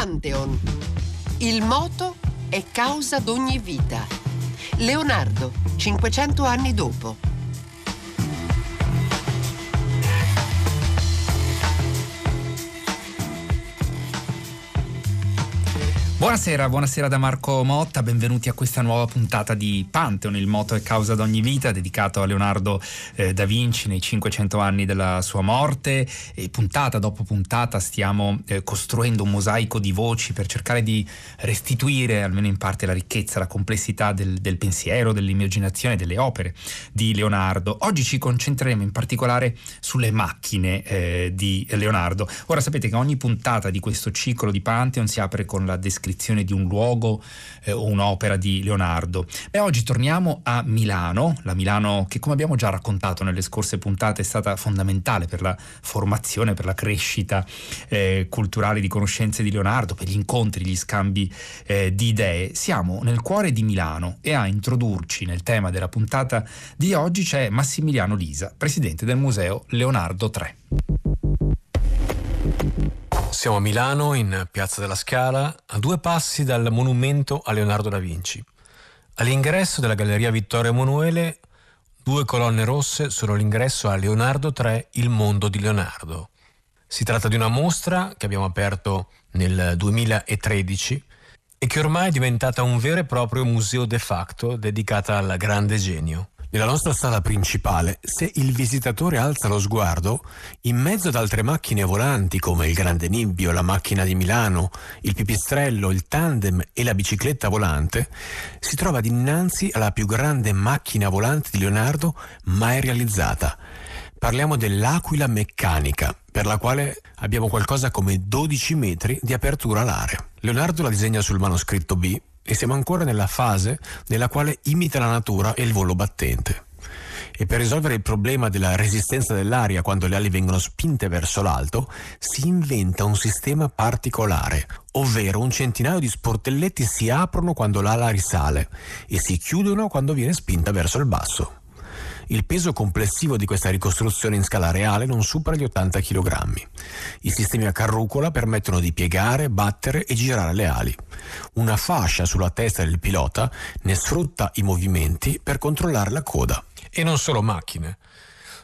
Pantheon. Il moto è causa d'ogni vita. Leonardo, 500 anni dopo. Buonasera, buonasera da Marco Motta, benvenuti a questa nuova puntata di Pantheon, il moto è causa d'ogni vita, dedicato a Leonardo eh, da Vinci nei 500 anni della sua morte e puntata dopo puntata stiamo eh, costruendo un mosaico di voci per cercare di restituire almeno in parte la ricchezza, la complessità del, del pensiero, dell'immaginazione, delle opere di Leonardo. Oggi ci concentreremo in particolare sulle macchine eh, di Leonardo. Ora sapete che ogni puntata di questo ciclo di Pantheon si apre con la descrizione descrizione di un luogo eh, o un'opera di Leonardo. E oggi torniamo a Milano, la Milano che come abbiamo già raccontato nelle scorse puntate è stata fondamentale per la formazione, per la crescita eh, culturale di conoscenze di Leonardo, per gli incontri, gli scambi eh, di idee. Siamo nel cuore di Milano e a introdurci nel tema della puntata di oggi c'è Massimiliano Lisa, presidente del Museo Leonardo III. Siamo a Milano, in Piazza della Scala, a due passi dal monumento a Leonardo da Vinci. All'ingresso della Galleria Vittorio Emanuele, due colonne rosse sono l'ingresso a Leonardo III, il mondo di Leonardo. Si tratta di una mostra che abbiamo aperto nel 2013 e che ormai è diventata un vero e proprio museo de facto dedicata al grande genio. Nella nostra sala principale, se il visitatore alza lo sguardo, in mezzo ad altre macchine volanti come il Grande Nibbio, la macchina di Milano, il pipistrello, il tandem e la bicicletta volante, si trova dinanzi alla più grande macchina volante di Leonardo mai realizzata. Parliamo dell'aquila meccanica, per la quale abbiamo qualcosa come 12 metri di apertura alare. Leonardo la disegna sul manoscritto B e siamo ancora nella fase nella quale imita la natura e il volo battente. E per risolvere il problema della resistenza dell'aria quando le ali vengono spinte verso l'alto, si inventa un sistema particolare, ovvero un centinaio di sportelletti si aprono quando l'ala risale e si chiudono quando viene spinta verso il basso. Il peso complessivo di questa ricostruzione in scala reale non supera gli 80 kg. I sistemi a carrucola permettono di piegare, battere e girare le ali. Una fascia sulla testa del pilota ne sfrutta i movimenti per controllare la coda. E non solo macchine.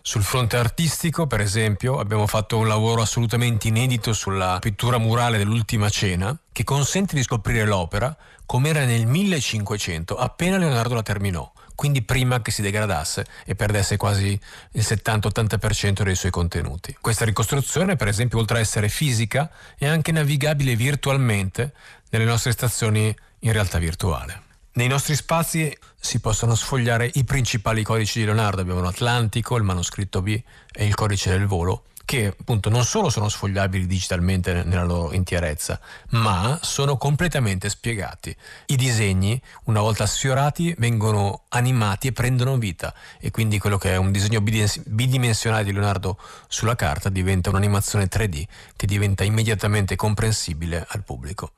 Sul fronte artistico, per esempio, abbiamo fatto un lavoro assolutamente inedito sulla pittura murale dell'Ultima Cena, che consente di scoprire l'opera come era nel 1500, appena Leonardo la terminò quindi prima che si degradasse e perdesse quasi il 70-80% dei suoi contenuti. Questa ricostruzione, per esempio, oltre a essere fisica, è anche navigabile virtualmente nelle nostre stazioni in realtà virtuale. Nei nostri spazi si possono sfogliare i principali codici di Leonardo, abbiamo l'Atlantico, il manoscritto B e il codice del volo, che appunto non solo sono sfogliabili digitalmente nella loro intierezza, ma sono completamente spiegati. I disegni, una volta sfiorati, vengono animati e prendono vita e quindi quello che è un disegno bidimensionale di Leonardo sulla carta diventa un'animazione 3D che diventa immediatamente comprensibile al pubblico.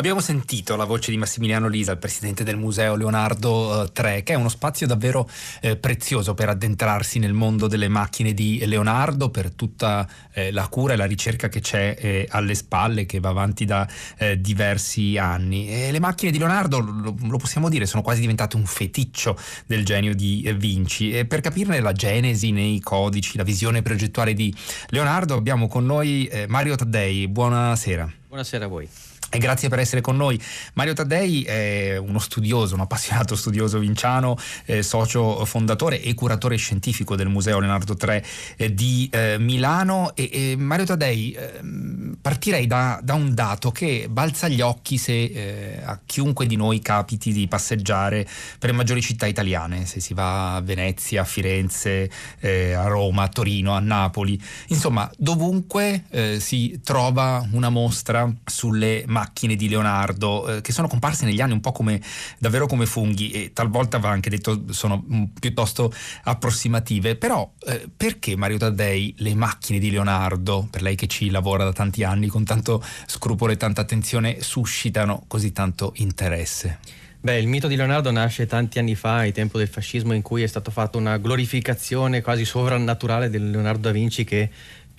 Abbiamo sentito la voce di Massimiliano Lisa, il presidente del museo Leonardo III, eh, che è uno spazio davvero eh, prezioso per addentrarsi nel mondo delle macchine di Leonardo, per tutta eh, la cura e la ricerca che c'è eh, alle spalle, che va avanti da eh, diversi anni. E le macchine di Leonardo, lo, lo, possiamo dire, sono quasi diventate un feticcio del genio di eh, Vinci. E per capirne la genesi nei codici, la visione progettuale di Leonardo, abbiamo con noi Mario Taddei. Buonasera. Buonasera a voi. E grazie per essere con noi. Mario Taddei è uno studioso, un appassionato studioso vinciano, eh, socio fondatore e curatore scientifico del Museo Leonardo III eh, di eh, Milano. E, e, Mario Taddei, ehm, partirei da, da, un dato che balza agli occhi se eh, a chiunque di noi capiti di passeggiare per le maggiori città italiane, se si va a Venezia, a Firenze, eh, a Roma, a Torino, a Napoli, insomma dovunque eh, si trova una mostra sulle macchine macchine di Leonardo eh, che sono comparse negli anni un po' come davvero come funghi e talvolta va anche detto sono mm, piuttosto approssimative però eh, perché Mario Taddei le macchine di Leonardo per lei che ci lavora da tanti anni con tanto scrupolo e tanta attenzione suscitano così tanto interesse? Beh, il mito di Leonardo nasce tanti anni fa, ai tempo del fascismo, in cui è stata fatta una glorificazione quasi sovrannaturale del Leonardo da Vinci che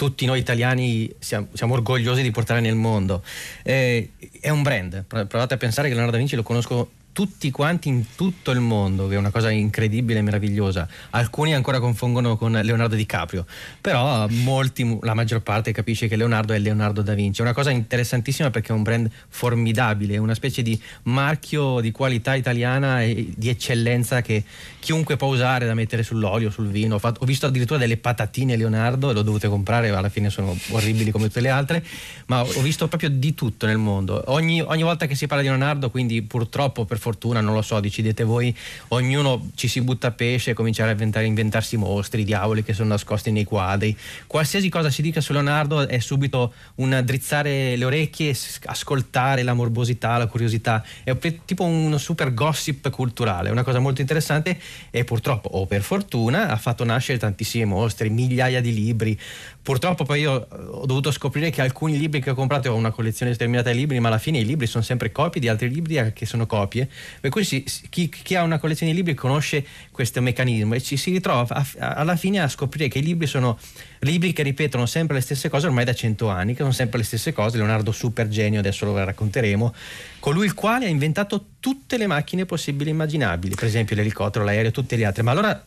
tutti noi italiani siamo, siamo orgogliosi di portare nel mondo. Eh, è un brand, provate a pensare che Leonardo da Vinci lo conosco tutti quanti in tutto il mondo, che è una cosa incredibile e meravigliosa. Alcuni ancora confongono con Leonardo DiCaprio, però molti, la maggior parte capisce che Leonardo è Leonardo da Vinci. È una cosa interessantissima perché è un brand formidabile, una specie di marchio di qualità italiana e di eccellenza che chiunque può usare da mettere sull'olio, sul vino. Ho visto addirittura delle patatine Leonardo, le ho dovute comprare, alla fine sono orribili come tutte le altre, ma ho visto proprio di tutto nel mondo. Ogni, ogni volta che si parla di Leonardo, quindi purtroppo per fortuna, non lo so, decidete voi, ognuno ci si butta a pesce e cominciare a inventarsi mostri, diavoli che sono nascosti nei quadri. Qualsiasi cosa si dica su Leonardo è subito un drizzare le orecchie, ascoltare la morbosità, la curiosità. È tipo un super gossip culturale, una cosa molto interessante e purtroppo, o per fortuna, ha fatto nascere tantissimi mostri, migliaia di libri. Purtroppo poi io ho dovuto scoprire che alcuni libri che ho comprato, ho una collezione sterminata di libri, ma alla fine i libri sono sempre copie di altri libri che sono copie per cui si, chi, chi, ha una collezione di libri conosce questo meccanismo e ci si ritrova a, a, alla fine a scoprire che i libri sono libri che ripetono sempre le stesse cose ormai da cento anni, che sono sempre le stesse cose. Leonardo super genio, adesso lo racconteremo, colui il quale ha inventato tutte le macchine possibili e immaginabili, per esempio l'elicottero, l'aereo tutte le altre. Ma allora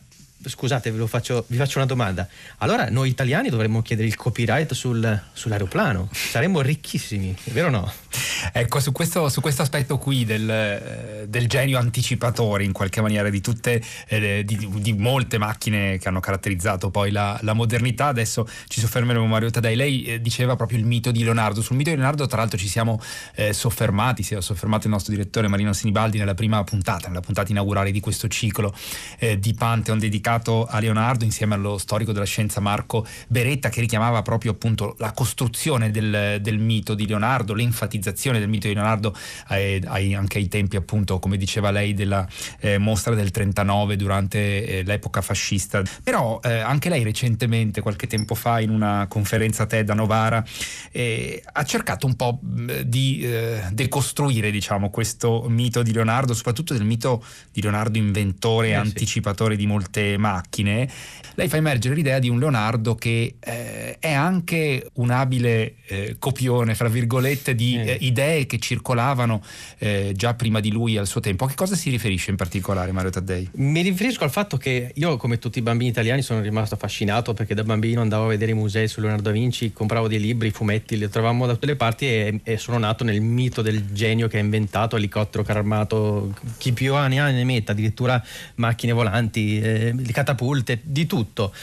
scusate, faccio, vi faccio una domanda. Allora noi italiani dovremmo chiedere il copyright sul, sull'aeroplano. Saremmo ricchissimi, vero o no? Ecco, su questo, su questo aspetto qui del, eh, del, genio anticipatore, in qualche maniera, di tutte, eh, di, di, molte macchine che hanno caratterizzato poi la, la modernità, adesso ci soffermeremo Mario Tadei. Lei eh, diceva proprio il mito di Leonardo. Sul mito di Leonardo, tra l'altro, ci siamo eh, soffermati, si è soffermato il nostro direttore Marino Sinibaldi nella prima puntata, nella puntata inaugurale di questo ciclo eh, di Pantheon dedicato a Leonardo, insieme allo storico della scienza Marco Beretta, che richiamava proprio appunto la costruzione del, del mito di Leonardo, l'enfatizzazione del mito di Leonardo ai, ai, anche ai tempi appunto come diceva lei della eh, mostra del 39 durante eh, l'epoca fascista però eh, anche lei recentemente qualche tempo fa in una conferenza TED a Novara eh, ha cercato un po' di eh, decostruire diciamo questo mito di Leonardo soprattutto del mito di Leonardo inventore e eh, anticipatore sì. di molte macchine lei fa emergere l'idea di un Leonardo che è anche un abile copione fra virgolette di idee idee che circolavano eh, già prima di lui al suo tempo. A che cosa si riferisce in particolare Mario Taddei? Mi riferisco al fatto che io, come tutti i bambini italiani, sono rimasto affascinato perché da bambino andavo a vedere i musei su Leonardo da Vinci, compravo dei libri, fumetti, li trovavamo da tutte le parti e, e sono nato nel mito del genio che ha inventato elicottero carro armato, chi più ha ne ha ne metta, addirittura macchine volanti, eh, catapulte, di tutto.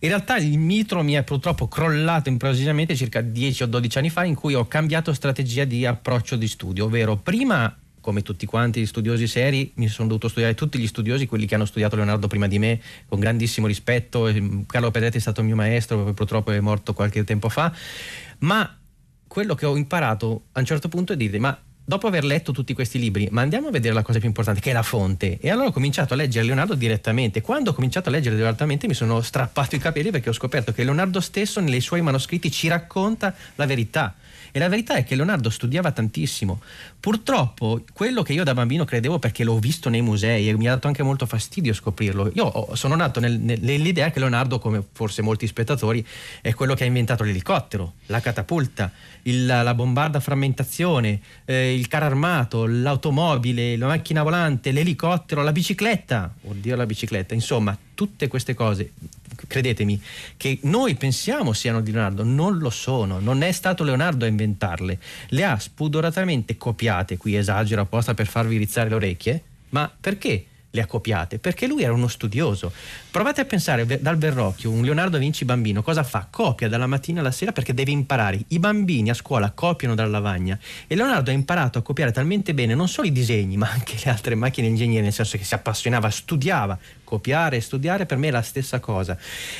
In realtà il mitro mi è purtroppo crollato improvvisamente circa 10 o 12 anni fa in cui ho cambiato strategia di approccio di studio, ovvero prima come tutti quanti gli studiosi seri, mi sono dovuto studiare tutti gli studiosi, quelli che hanno studiato Leonardo prima di me, con grandissimo rispetto. Carlo Pedretti è stato il mio maestro, purtroppo è morto qualche tempo fa. Ma quello che ho imparato a un certo punto è dire: ma dopo aver letto tutti questi libri, ma andiamo a vedere la cosa più importante, che è la fonte. E allora ho cominciato a leggere Leonardo direttamente. Quando ho cominciato a leggere direttamente mi sono strappato i capelli perché ho scoperto che Leonardo stesso nei suoi manoscritti ci racconta la verità. E la verità è che Leonardo studiava tantissimo. Purtroppo, quello che io da bambino credevo perché l'ho visto nei musei e mi ha dato anche molto fastidio scoprirlo. Io sono nato nel, nell'idea che Leonardo, come forse molti spettatori, è quello che ha inventato l'elicottero, la catapulta, il, la bombarda frammentazione, eh, il carro armato, l'automobile, la macchina volante, l'elicottero, la bicicletta. Oddio, la bicicletta. Insomma, tutte queste cose credetemi, che noi pensiamo siano di Leonardo, non lo sono, non è stato Leonardo a inventarle, le ha spudoratamente copiate, qui esagero apposta per farvi rizzare le orecchie, ma perché? Le ha copiate perché lui era uno studioso. Provate a pensare dal Verrocchio, un Leonardo Vinci bambino, cosa fa? Copia dalla mattina alla sera perché deve imparare. I bambini a scuola copiano dalla lavagna e Leonardo ha imparato a copiare talmente bene non solo i disegni ma anche le altre macchine ingegneri, nel senso che si appassionava, studiava, copiare e studiare per me è la stessa cosa.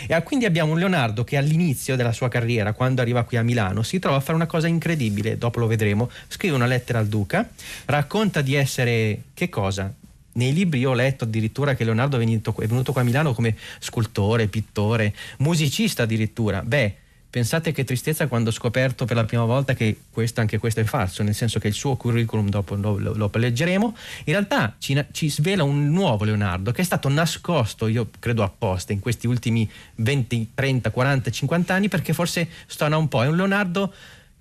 E quindi abbiamo un Leonardo che all'inizio della sua carriera, quando arriva qui a Milano, si trova a fare una cosa incredibile, dopo lo vedremo, scrive una lettera al duca, racconta di essere che cosa? Nei libri ho letto addirittura che Leonardo è venuto, è venuto qua a Milano come scultore, pittore, musicista addirittura. Beh, Pensate che tristezza quando ho scoperto per la prima volta che questo, anche questo è falso, nel senso che il suo curriculum, dopo lo, lo, lo leggeremo, in realtà ci, ci, svela un nuovo Leonardo che è stato nascosto, io credo apposta, in questi ultimi 20, 30, 40, 50 anni perché forse stona un po'. È un Leonardo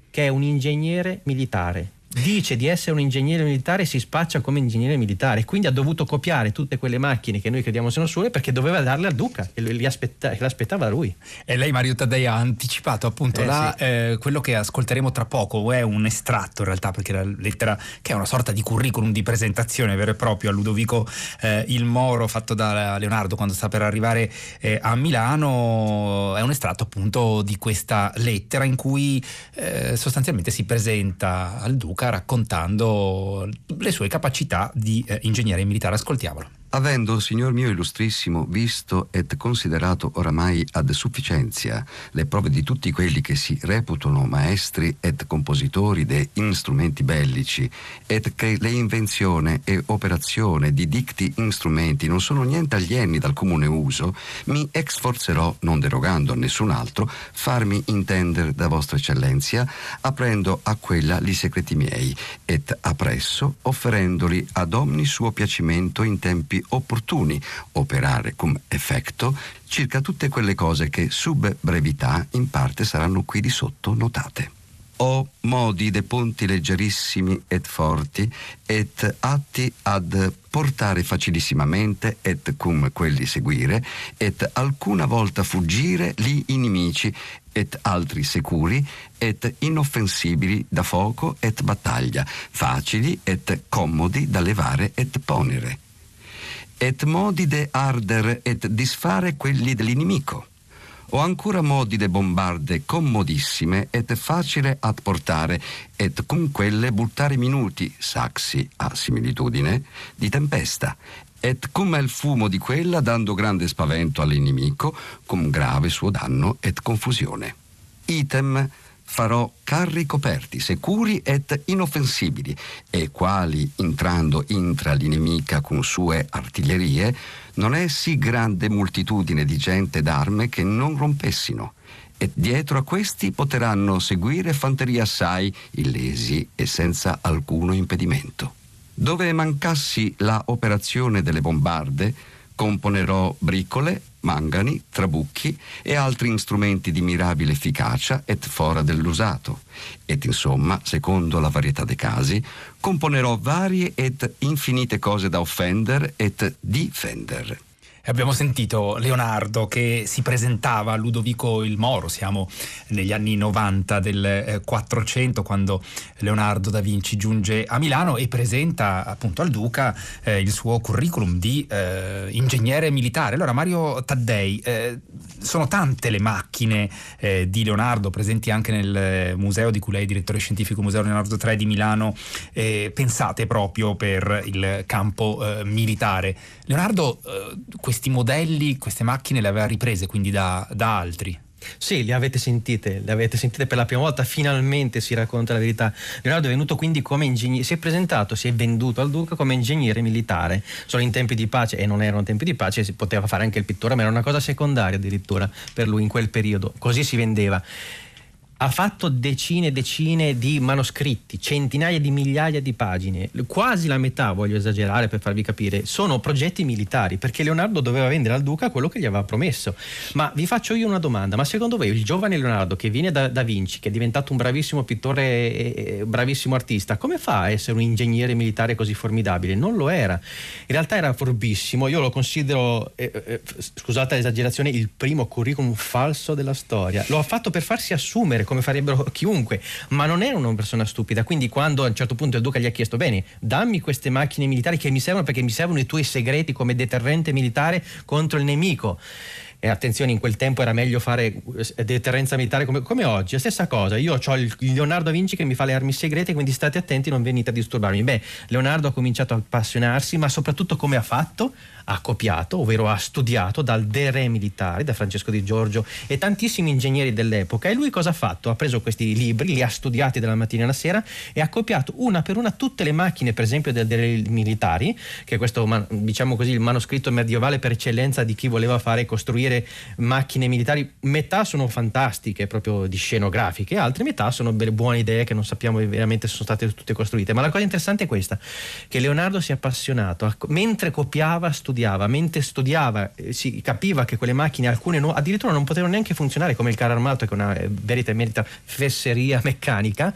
che è un ingegnere militare dice di essere un ingegnere militare e si spaccia come ingegnere militare, quindi ha dovuto copiare tutte quelle macchine che noi crediamo siano sue perché doveva darle al duca, che, aspetta, che l'aspettava lui. E lei Mario Taddei ha anticipato appunto eh, la, sì. eh, quello che ascolteremo tra poco, è un estratto in realtà perché la lettera che è una sorta di curriculum di presentazione vero e proprio a Ludovico eh, il Moro fatto da Leonardo quando sta per arrivare eh, a Milano, è un estratto appunto di questa lettera in cui eh, sostanzialmente si presenta al duca Luca raccontando le sue capacità di eh, ingegnere militare. Ascoltiamolo. Avendo, signor mio illustrissimo, visto ed considerato oramai ad sufficienza le prove di tutti quelli che si reputano maestri ed compositori de instrumenti bellici, ed che le invenzione e operazione di dicti instrumenti non sono niente alieni dal comune uso, mi exforzerò, non derogando a nessun altro, farmi intendere da vostra eccellenza, aprendo a quella li secreti miei, ed appresso offerendoli ad ogni suo piacimento in tempi opportuni, operare cum effetto circa tutte quelle cose che sub brevità in parte saranno qui di sotto notate. O modi de ponti leggerissimi et forti et atti ad portare facilissimamente et cum quelli seguire et alcuna volta fuggire li inimici et altri sicuri et inoffensibili da fuoco et battaglia facili et commodi da levare et ponere et modi de arder et disfare quelli dell'inimico, o ancora modi de bombarde commodissime et facile ad portare, et con quelle buttare minuti, saxi a similitudine, di tempesta, et come il fumo di quella dando grande spavento all'inimico, con grave suo danno et confusione. Item farò carri coperti, securi ed inoffensibili, e quali, entrando intra l'inimica con sue artiglierie, non è sì grande moltitudine di gente d'arme che non rompessino, e dietro a questi potranno seguire fanteria assai illesi e senza alcuno impedimento. Dove mancassi la operazione delle bombarde, componerò bricole, mangani, trabucchi e altri strumenti di mirabile efficacia et fora dell'usato. Ed insomma, secondo la varietà dei casi, componerò varie ed infinite cose da offender et difender. Abbiamo sentito Leonardo che si presentava a Ludovico il Moro, siamo negli anni 90 del 400 eh, quando Leonardo da Vinci giunge a Milano e presenta appunto al Duca eh, il suo curriculum di eh, ingegnere militare. Allora Mario Taddei, eh, sono tante le macchine eh, di Leonardo presenti anche nel museo di cui lei è direttore scientifico Museo Leonardo III di Milano, pensate proprio per il campo militare. Leonardo questi questi modelli, queste macchine le aveva riprese quindi da, da altri. Sì, le avete sentite, le avete sentite per la prima volta, finalmente si racconta la verità. Leonardo è venuto quindi come ingegnere, si è presentato, si è venduto al duca come ingegnere militare, solo in tempi di pace, e non erano tempi di pace, si poteva fare anche il pittore, ma era una cosa secondaria addirittura per lui in quel periodo, così si vendeva ha fatto decine e decine di manoscritti, centinaia di migliaia di pagine, quasi la metà, voglio esagerare per farvi capire, sono progetti militari, perché Leonardo doveva vendere al duca quello che gli aveva promesso. Ma vi faccio io una domanda, ma secondo voi il giovane Leonardo che viene da, da Vinci, che è diventato un bravissimo pittore e bravissimo artista, come fa a essere un ingegnere militare così formidabile? Non lo era. In realtà era forbissimo, io lo considero, eh, eh, scusate l'esagerazione, il primo curriculum falso della storia. Lo ha fatto per farsi assumere come farebbero chiunque, ma non era una persona stupida. Quindi quando a un certo punto il duca gli ha chiesto, bene, dammi queste macchine militari che mi servono perché mi servono i tuoi segreti come deterrente militare contro il nemico e attenzione in quel tempo era meglio fare eh, deterrenza militare come, come oggi, la stessa cosa, io ho il Leonardo Vinci che mi fa le armi segrete quindi state attenti non venite a disturbarmi. Beh, Leonardo ha cominciato a appassionarsi ma soprattutto come ha fatto? Ha copiato, ovvero ha studiato dal De Re Militari, da Francesco Di Giorgio e tantissimi ingegneri dell'epoca. E lui cosa ha fatto? Ha preso questi libri, li ha studiati dalla mattina alla sera e ha copiato una per una tutte le macchine, per esempio, del De Re Militari, che è questo, diciamo così, il manoscritto medievale per eccellenza di chi voleva fare costruire macchine militari. Metà sono fantastiche, proprio di scenografiche, altre metà sono delle buone idee che non sappiamo veramente se sono state tutte costruite. Ma la cosa interessante è questa, che Leonardo si è appassionato, mentre copiava, studiava, mentre studiava, eh, si capiva che quelle macchine, alcune no, addirittura non potevano neanche funzionare come il carro armato, che è una eh, verita e merita fesseria meccanica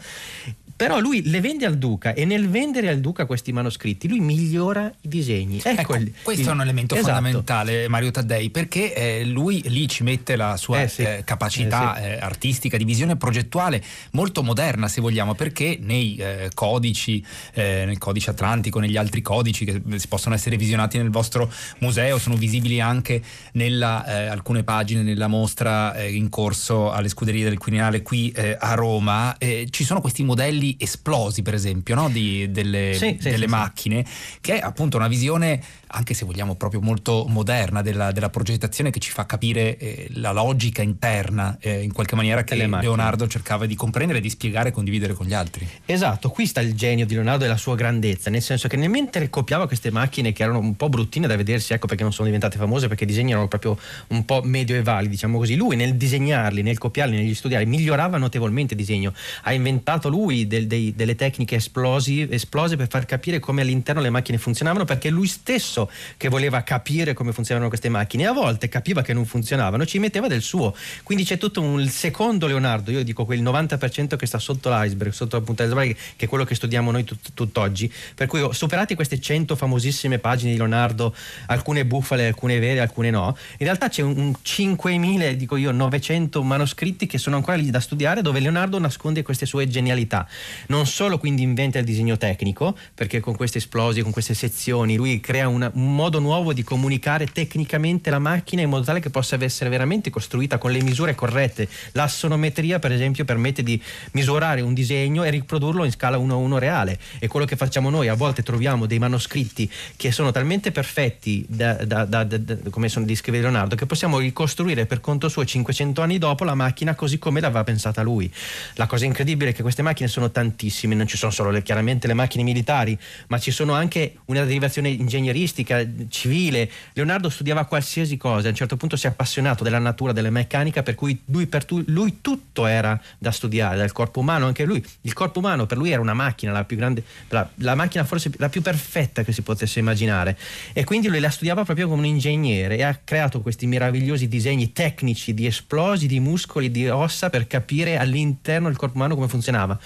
però lui le vende al duca e nel vendere al duca questi manoscritti lui migliora i disegni. Ecco, ecco questo è un elemento esatto. fondamentale Mario Taddei perché eh, lui lì ci mette la sua eh sì, eh, capacità eh sì. Eh, artistica di visione progettuale molto moderna se vogliamo perché nei eh, codici, nel codice atlantico, negli altri codici che si possono essere visionati nel vostro museo sono visibili anche nella, alcune pagine nella mostra in corso alle scuderie del Quirinale qui a Roma ci sono questi modelli modelli esplosi, per esempio, no? Di, delle, sì, sì, delle sì, macchine, che è appunto una visione anche se vogliamo proprio molto moderna della, della progettazione che ci fa capire eh, la logica interna eh, in qualche maniera che Leonardo cercava di comprendere, di spiegare e condividere con gli altri. Esatto, qui sta il genio di Leonardo e la sua grandezza, nel senso che nel mentre copiava queste macchine che erano un po' bruttine da vedersi, ecco perché non sono diventate famose, perché i disegni erano proprio un po' medioevali, diciamo così, lui nel disegnarli, nel copiarli, negli studiarli, migliorava notevolmente il disegno. Ha inventato lui del, dei, delle tecniche esplose per far capire come all'interno le macchine funzionavano, perché lui stesso che voleva capire come funzionavano queste macchine a volte capiva che non funzionavano, ci metteva del suo. Quindi c'è tutto un secondo Leonardo, io dico quel 90% che sta sotto l'iceberg, sotto la punta dell'iceberg, che è quello che studiamo noi tut- tutt'oggi. Per cui superati queste 100 famosissime pagine di Leonardo, alcune bufale, alcune vere, alcune no, in realtà c'è un 5.000, dico io, 900 manoscritti che sono ancora lì da studiare dove Leonardo nasconde queste sue genialità. Non solo quindi inventa il disegno tecnico, perché con queste esplosi, con queste sezioni, lui crea una, un modo nuovo di comunicare tecnicamente la macchina in modo tale che possa essere veramente costruita con le misure corrette. La sonometria, per esempio, permette di misurare un disegno e riprodurlo in scala 1 a 1 reale. E quello che facciamo noi, a volte troviamo dei manoscritti che sono talmente perfetti, da, da, da, come sono di scrivere Leonardo, che possiamo ricostruire per conto suo 500 anni dopo la macchina così come l'aveva pensata lui. La cosa incredibile è che queste macchine sono tantissime, non ci sono solo le, chiaramente le macchine militari, ma ci sono anche una derivazione ingegneristica, civile. Leonardo studiava qualsiasi cosa, a un certo punto si è appassionato della natura, della meccanica, per cui lui, per tu, lui tutto era da studiare, dal corpo umano, anche lui. Il corpo umano per lui era una macchina, la più grande, la, la macchina forse la più perfetta che si potesse immaginare. E quindi lui la studiava proprio come un ingegnere e ha creato questi meravigliosi disegni tecnici di esplosi, di muscoli, di ossa per capire all'interno del corpo umano come funzionava.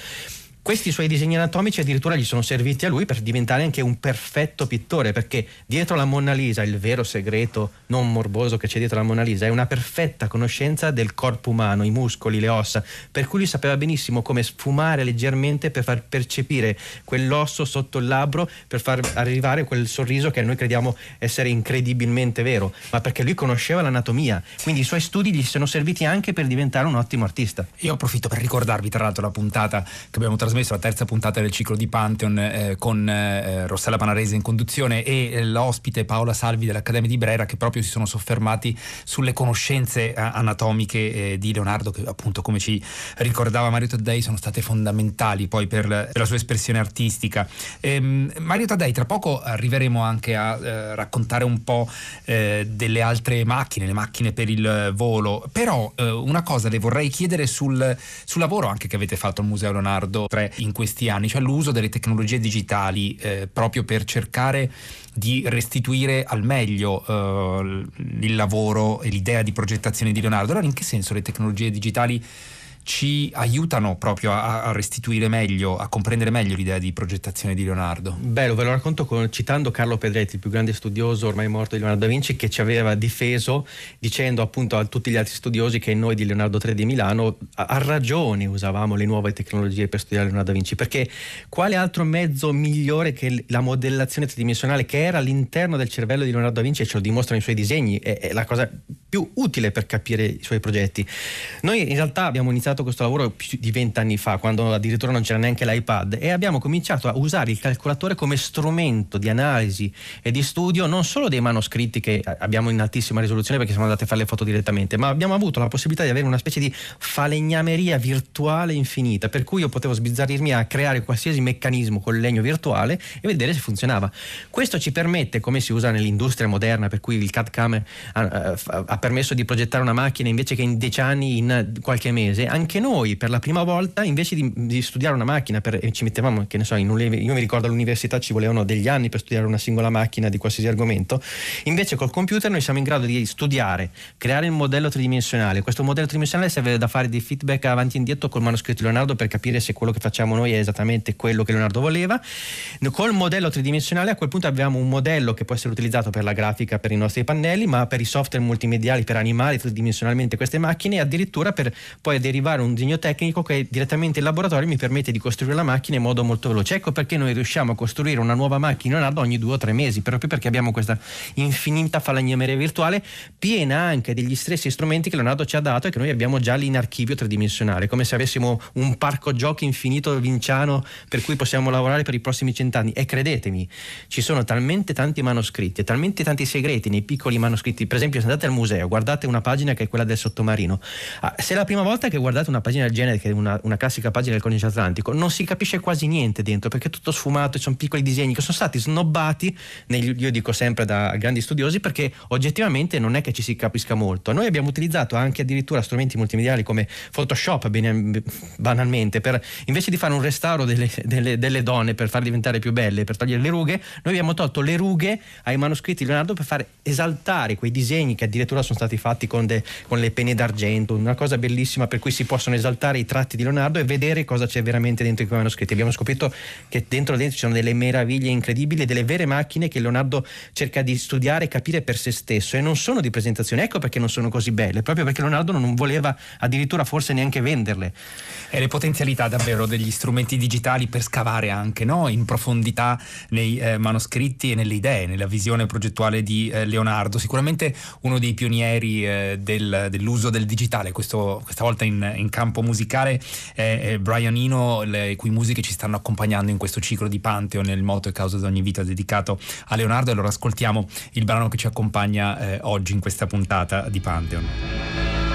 Questi suoi disegni anatomici addirittura gli sono serviti a lui per diventare anche un perfetto pittore, perché dietro la Monna Lisa, il vero segreto non morboso che c'è dietro la Monna Lisa, è una perfetta conoscenza del corpo umano, i muscoli, le ossa, per cui lui sapeva benissimo come sfumare leggermente per far percepire quell'osso sotto il labbro, per far arrivare quel sorriso che noi crediamo essere incredibilmente vero, ma perché lui conosceva l'anatomia, quindi i suoi studi gli sono serviti anche per diventare un ottimo artista. Io approfitto per ricordarvi tra l'altro la puntata che abbiamo trasmesso trasmesso la terza puntata del ciclo di Pantheon eh, con eh, Rossella Panarese in conduzione e eh, l'ospite Paola Salvi dell'Accademia di Brera che proprio si sono soffermati sulle conoscenze eh, anatomiche eh, di Leonardo che appunto come ci ricordava Mario Taddei sono state fondamentali poi per, per la sua espressione artistica. Ehm, Mario Taddei tra poco arriveremo anche a eh, raccontare un po' delle altre macchine, le macchine per il volo, però una cosa le vorrei chiedere sul, sul lavoro anche che avete fatto al Museo Leonardo 3 in questi anni, cioè l'uso delle tecnologie digitali eh, proprio per cercare di restituire al meglio eh, il lavoro e l'idea di progettazione di Leonardo. Allora in che senso le tecnologie digitali ci aiutano proprio a, restituire meglio, a comprendere meglio l'idea di progettazione di Leonardo. Bello, ve lo racconto con, citando Carlo Pedretti, il più grande studioso ormai morto di Leonardo da Vinci, che ci aveva difeso dicendo appunto a tutti gli altri studiosi che noi di Leonardo 3 di Milano a, a ragione usavamo le nuove tecnologie per studiare Leonardo da Vinci, perché quale altro mezzo migliore che la modellazione tridimensionale che era all'interno del cervello di Leonardo da Vinci e ce lo dimostrano i suoi disegni, è, è la cosa più utile per capire i suoi progetti. Noi in realtà abbiamo iniziato iniziato questo lavoro più di vent'anni fa, quando addirittura non c'era neanche l'iPad, e abbiamo cominciato a usare il calcolatore come strumento di analisi e di studio non solo dei manoscritti che abbiamo in altissima risoluzione perché siamo andati a fare le foto direttamente, ma abbiamo avuto la possibilità di avere una specie di falegnameria virtuale infinita, per cui io potevo sbizzarrirmi a creare qualsiasi meccanismo con legno virtuale e vedere se funzionava. Questo ci permette, come si usa nell'industria moderna, per cui il CAD-CAM ha, ha permesso di progettare una macchina invece che in dieci anni, in qualche mese, anche noi per la prima volta, invece di, di studiare una macchina, per, ci mettevamo, che ne so, un, io mi ricordo all'università ci volevano degli anni per studiare una singola macchina di qualsiasi argomento, invece col computer noi siamo in grado di studiare, creare il modello tridimensionale. Questo modello tridimensionale serve da fare dei feedback avanti e indietro col manoscritto di Leonardo per capire se quello che facciamo noi è esattamente quello che Leonardo voleva. Col modello tridimensionale a quel punto abbiamo un modello che può essere utilizzato per la grafica, per i nostri pannelli, ma per i software multimediali, per animare tridimensionalmente queste macchine e addirittura per poi derivare un disegno tecnico che direttamente in laboratorio mi permette di costruire la macchina in modo molto veloce. Ecco perché noi riusciamo a costruire una nuova macchina Leonardo ogni due o tre mesi, proprio perché abbiamo questa infinita falagnameria virtuale piena anche degli stessi strumenti che Leonardo ci ha dato e che noi abbiamo già lì in archivio tridimensionale, come se avessimo un parco giochi infinito vinciano per cui possiamo lavorare per i prossimi cent'anni. E credetemi, ci sono talmente tanti manoscritti e talmente tanti segreti nei piccoli manoscritti. Per esempio, se andate al museo, guardate una pagina che è quella del sottomarino. Ah, se è la prima volta che guardate una pagina del genere, che è una, una classica pagina del conice atlantico, non si capisce quasi niente dentro perché è tutto sfumato e sono piccoli disegni che sono stati snobbati, negli, io dico sempre da grandi studiosi, perché oggettivamente non è che ci si capisca molto. Noi abbiamo utilizzato anche addirittura strumenti multimediali come Photoshop, banalmente, per invece di fare un restauro delle, delle, delle donne per farle diventare più belle, per togliere le rughe, noi abbiamo tolto le rughe ai manoscritti di Leonardo per far esaltare quei disegni che addirittura sono stati fatti con, de, con le penne d'argento, una cosa bellissima per cui si possono esaltare i tratti di Leonardo e vedere cosa c'è veramente dentro i manoscritti. Abbiamo scoperto che dentro dentro ci sono delle meraviglie incredibili, delle vere macchine che Leonardo cerca di studiare e capire per se stesso e non sono di presentazione. Ecco perché non sono così belle, proprio perché Leonardo non voleva addirittura forse neanche venderle. E le potenzialità davvero degli strumenti digitali per scavare anche no? in profondità nei eh, manoscritti e nelle idee, nella visione progettuale di eh, Leonardo. Sicuramente uno dei pionieri eh, del, dell'uso del digitale, questo, questa volta in, in, campo musicale, è Brian Eno, le cui musiche ci stanno accompagnando in questo ciclo di Pantheon, nel moto e causa di ogni vita dedicato a Leonardo. Allora ascoltiamo il brano che ci accompagna eh, oggi in questa puntata di Pantheon.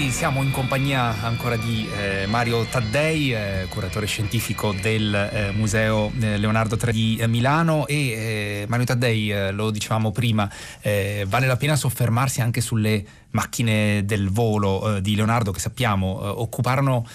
Quindi siamo in compagnia ancora di eh, Mario Taddei, eh, curatore scientifico del eh, Museo eh, Leonardo III di Milano e eh, Mario Taddei, eh, lo dicevamo prima, vale la pena soffermarsi anche sulle macchine del volo di Leonardo che sappiamo occuparono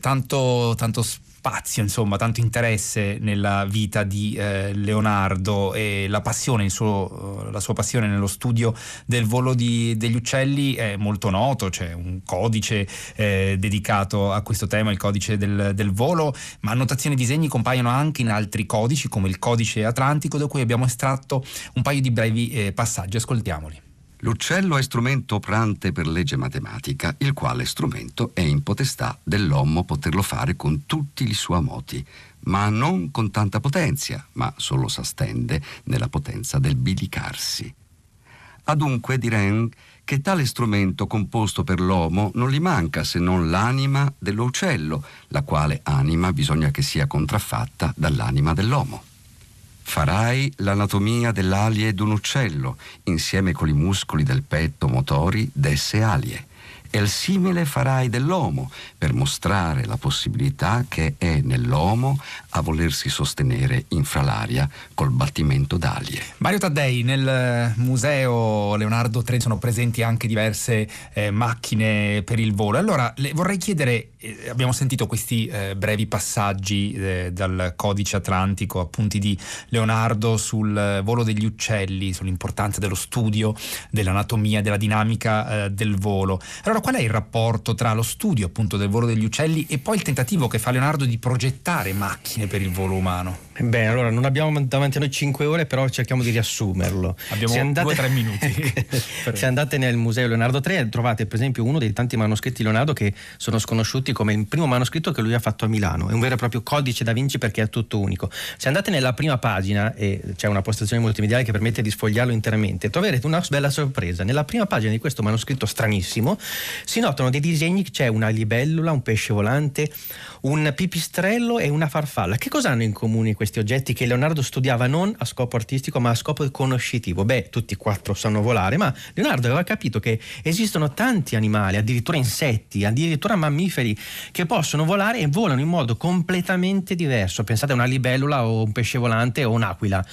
tanto, tanto spazio spazio, insomma, tanto interesse nella vita di eh, Leonardo e la passione, suo, la sua passione nello studio del volo di, degli uccelli è molto noto, c'è un codice eh, dedicato a questo tema, il codice del, del volo, ma annotazioni e disegni compaiono anche in altri codici come il codice atlantico da cui abbiamo estratto un paio di brevi eh, passaggi, ascoltiamoli. L'uccello è strumento operante per legge matematica, il quale strumento è in potestà dell'uomo poterlo fare con tutti i suoi moti, ma non con tanta potenza, ma solo s'astende nella potenza del bilicarsi. Adunque direi che tale strumento composto per l'uomo non gli manca se non l'anima dell'uccello, la quale anima bisogna che sia contraffatta dall'anima dell'uomo. Farai l'anatomia dell'alie d'un uccello, insieme con i muscoli del petto motori d'esse alie e il simile farai dell'uomo per mostrare la possibilità che è nell'uomo a volersi sostenere infra l'aria col battimento d'alie. Mario Taddei, nel museo Leonardo III sono presenti anche diverse eh, macchine per il volo. Allora le vorrei chiedere, eh, abbiamo sentito questi eh, brevi passaggi eh, dal codice atlantico, appunti di Leonardo sul volo degli uccelli, sull'importanza dello studio, dell'anatomia, della dinamica eh, del volo. Allora qual è il rapporto tra lo studio appunto del volo degli uccelli e poi il tentativo che fa Leonardo di progettare macchine per il volo umano? Bene, allora non abbiamo davanti a noi 5 ore, però cerchiamo di riassumerlo. Abbiamo 2-3 minuti. Se andate nel museo Leonardo III trovate per esempio uno dei tanti manoscritti di Leonardo che sono sconosciuti come il primo manoscritto che lui ha fatto a Milano. È un vero e proprio codice da Vinci perché è tutto unico. Se andate nella prima pagina e c'è una postazione multimediale che permette di sfogliarlo interamente, troverete una bella sorpresa. Nella prima pagina di questo manoscritto stranissimo si notano dei disegni, c'è una libellula, un pesce volante, un pipistrello e una farfalla. Che cosa hanno in comune questi oggetti che Leonardo studiava non a scopo artistico ma a scopo conoscitivo? Beh, tutti e quattro sanno volare, ma Leonardo aveva capito che esistono tanti animali, addirittura insetti, addirittura mammiferi che possono volare e volano in modo completamente diverso. Pensate a una libellula o un pesce volante o un'aquila.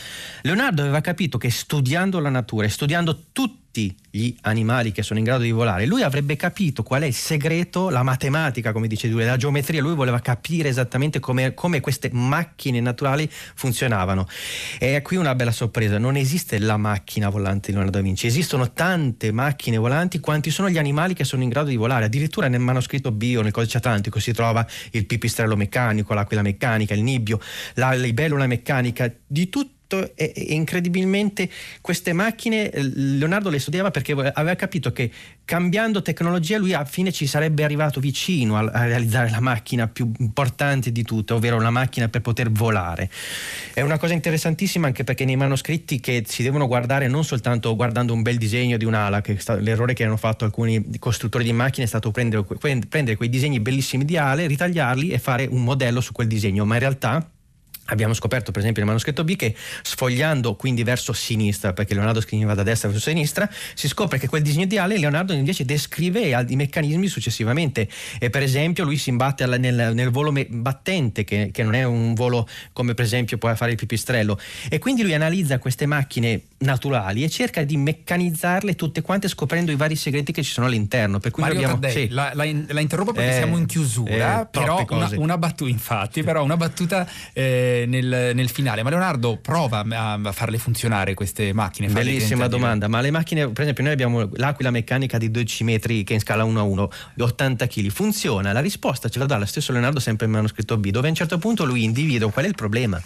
Leonardo aveva capito che studiando la natura e studiando tutti tutti gli animali che sono in grado di volare, lui avrebbe capito qual è il segreto, la matematica, come dice lui, la geometria, lui voleva capire esattamente come, come queste macchine naturali funzionavano. E qui una bella sorpresa, non esiste la macchina volante di Leonardo da Vinci, esistono tante macchine volanti quanti sono gli animali che sono in grado di volare, addirittura nel manoscritto bio, nel codice atlantico, si trova il pipistrello meccanico, l'aquila meccanica, il nibbio, la libellula meccanica, di tutti fatto e, e incredibilmente queste macchine eh, Leonardo le studiava perché aveva capito che cambiando tecnologia lui a fine ci sarebbe arrivato vicino a, a realizzare la macchina più importante di tutte, ovvero la macchina per poter volare. È una cosa interessantissima anche perché nei manoscritti che si devono guardare non soltanto guardando un bel disegno di un'ala, che sta, l'errore che hanno fatto alcuni costruttori di macchine è stato prendere, prendere quei disegni bellissimi di ale, ritagliarli e fare un modello su quel disegno, ma in realtà Abbiamo scoperto per esempio nel manoscritto B che sfogliando quindi verso sinistra, perché Leonardo scriveva da destra verso sinistra, si scopre che quel disegno ideale Leonardo invece descrive i meccanismi successivamente. E per esempio lui si imbatte nel, nel volo battente, che, che, non è un volo come per esempio può fare il pipistrello. E quindi lui analizza queste macchine naturali e cerca di meccanizzarle tutte quante scoprendo i vari segreti che ci sono all'interno. Per cui abbiamo, Taddei, sì. la, la, la, interrompo perché eh, siamo in chiusura, eh, però una, una, battuta, infatti, però una battuta... Eh, nel, nel, finale. Ma Leonardo prova a, farle funzionare queste macchine. Bellissima domanda, ma le macchine, per esempio noi abbiamo l'aquila meccanica di 12 metri che è in scala 1 a 1, 80 kg, funziona? La risposta ce la dà lo stesso Leonardo sempre nel manoscritto B, dove a un certo punto lui individua qual è il problema.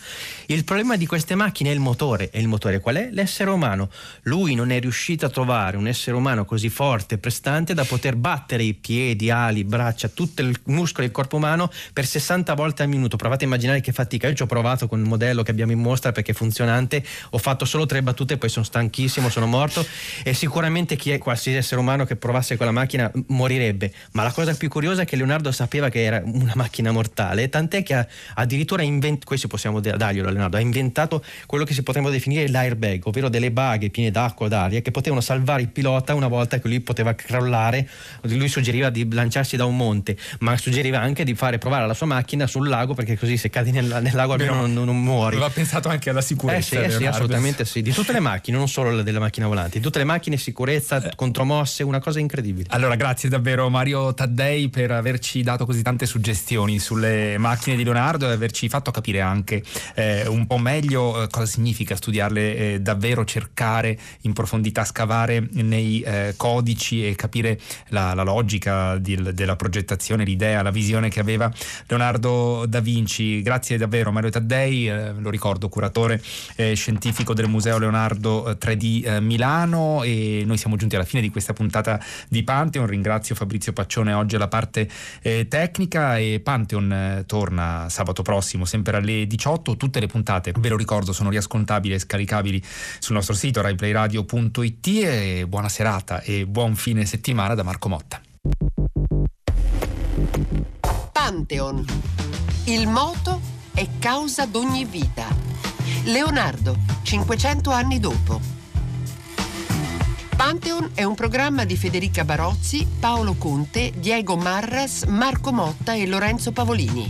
Il problema di queste macchine è il motore, e il motore qual è? L'essere umano. Lui non è riuscito a trovare un essere umano così forte e prestante da poter battere i piedi, ali, braccia, tutto il muscolo del corpo umano per 60 volte al minuto. Provate a immaginare che fatica. Io ci ho provato con il modello che abbiamo in mostra perché è funzionante, ho fatto solo tre battute, poi sono stanchissimo, sono morto e sicuramente chi è qualsiasi essere umano che provasse quella macchina morirebbe. Ma la cosa più curiosa è che Leonardo sapeva che era una macchina mortale, tant'è che ha addirittura inventato, questo possiamo darglielo Leonardo, ha inventato quello che si potremmo definire l'airbag, ovvero delle baghe piene d'acqua o d'aria che potevano salvare il pilota una volta che lui poteva crollare, lui suggeriva di lanciarsi da un monte, ma suggeriva anche di fare provare la sua macchina sul lago perché così se cadi nel, nel lago almeno non, non, muori. Aveva pensato anche alla sicurezza. Eh sì, eh sì, assolutamente sì. Di tutte le macchine, non solo delle macchine volanti, di tutte le macchine, sicurezza, eh. contromosse, una cosa incredibile. Allora, grazie davvero Mario Taddei per averci dato così tante suggestioni sulle macchine di Leonardo e averci fatto capire anche eh, un po' meglio eh, cosa significa studiarle eh, davvero, cercare in profondità, scavare nei codici e capire la, la logica di, della progettazione, l'idea, la visione che aveva Leonardo da Vinci. Grazie davvero Mario Taddei Taddei, eh, lo ricordo, curatore eh, scientifico del Museo Leonardo 3D eh, Milano e noi siamo giunti alla fine di questa puntata di Pantheon. Ringrazio Fabrizio Paccione oggi alla parte eh, tecnica e Pantheon torna sabato prossimo sempre alle 18. Tutte le puntate, ve lo ricordo, sono riascoltabili e scaricabili sul nostro sito raiplayradio.it e buona serata e buon fine settimana da Marco Motta. Pantheon. Il moto è causa d'ogni vita. Leonardo, 500 anni dopo. Pantheon è un programma di Federica Barozzi, Paolo Conte, Diego Marras, Marco Motta e Lorenzo Pavolini.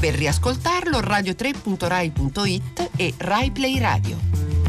Per riascoltarlo radio3.rai.it e RaiPlay Radio.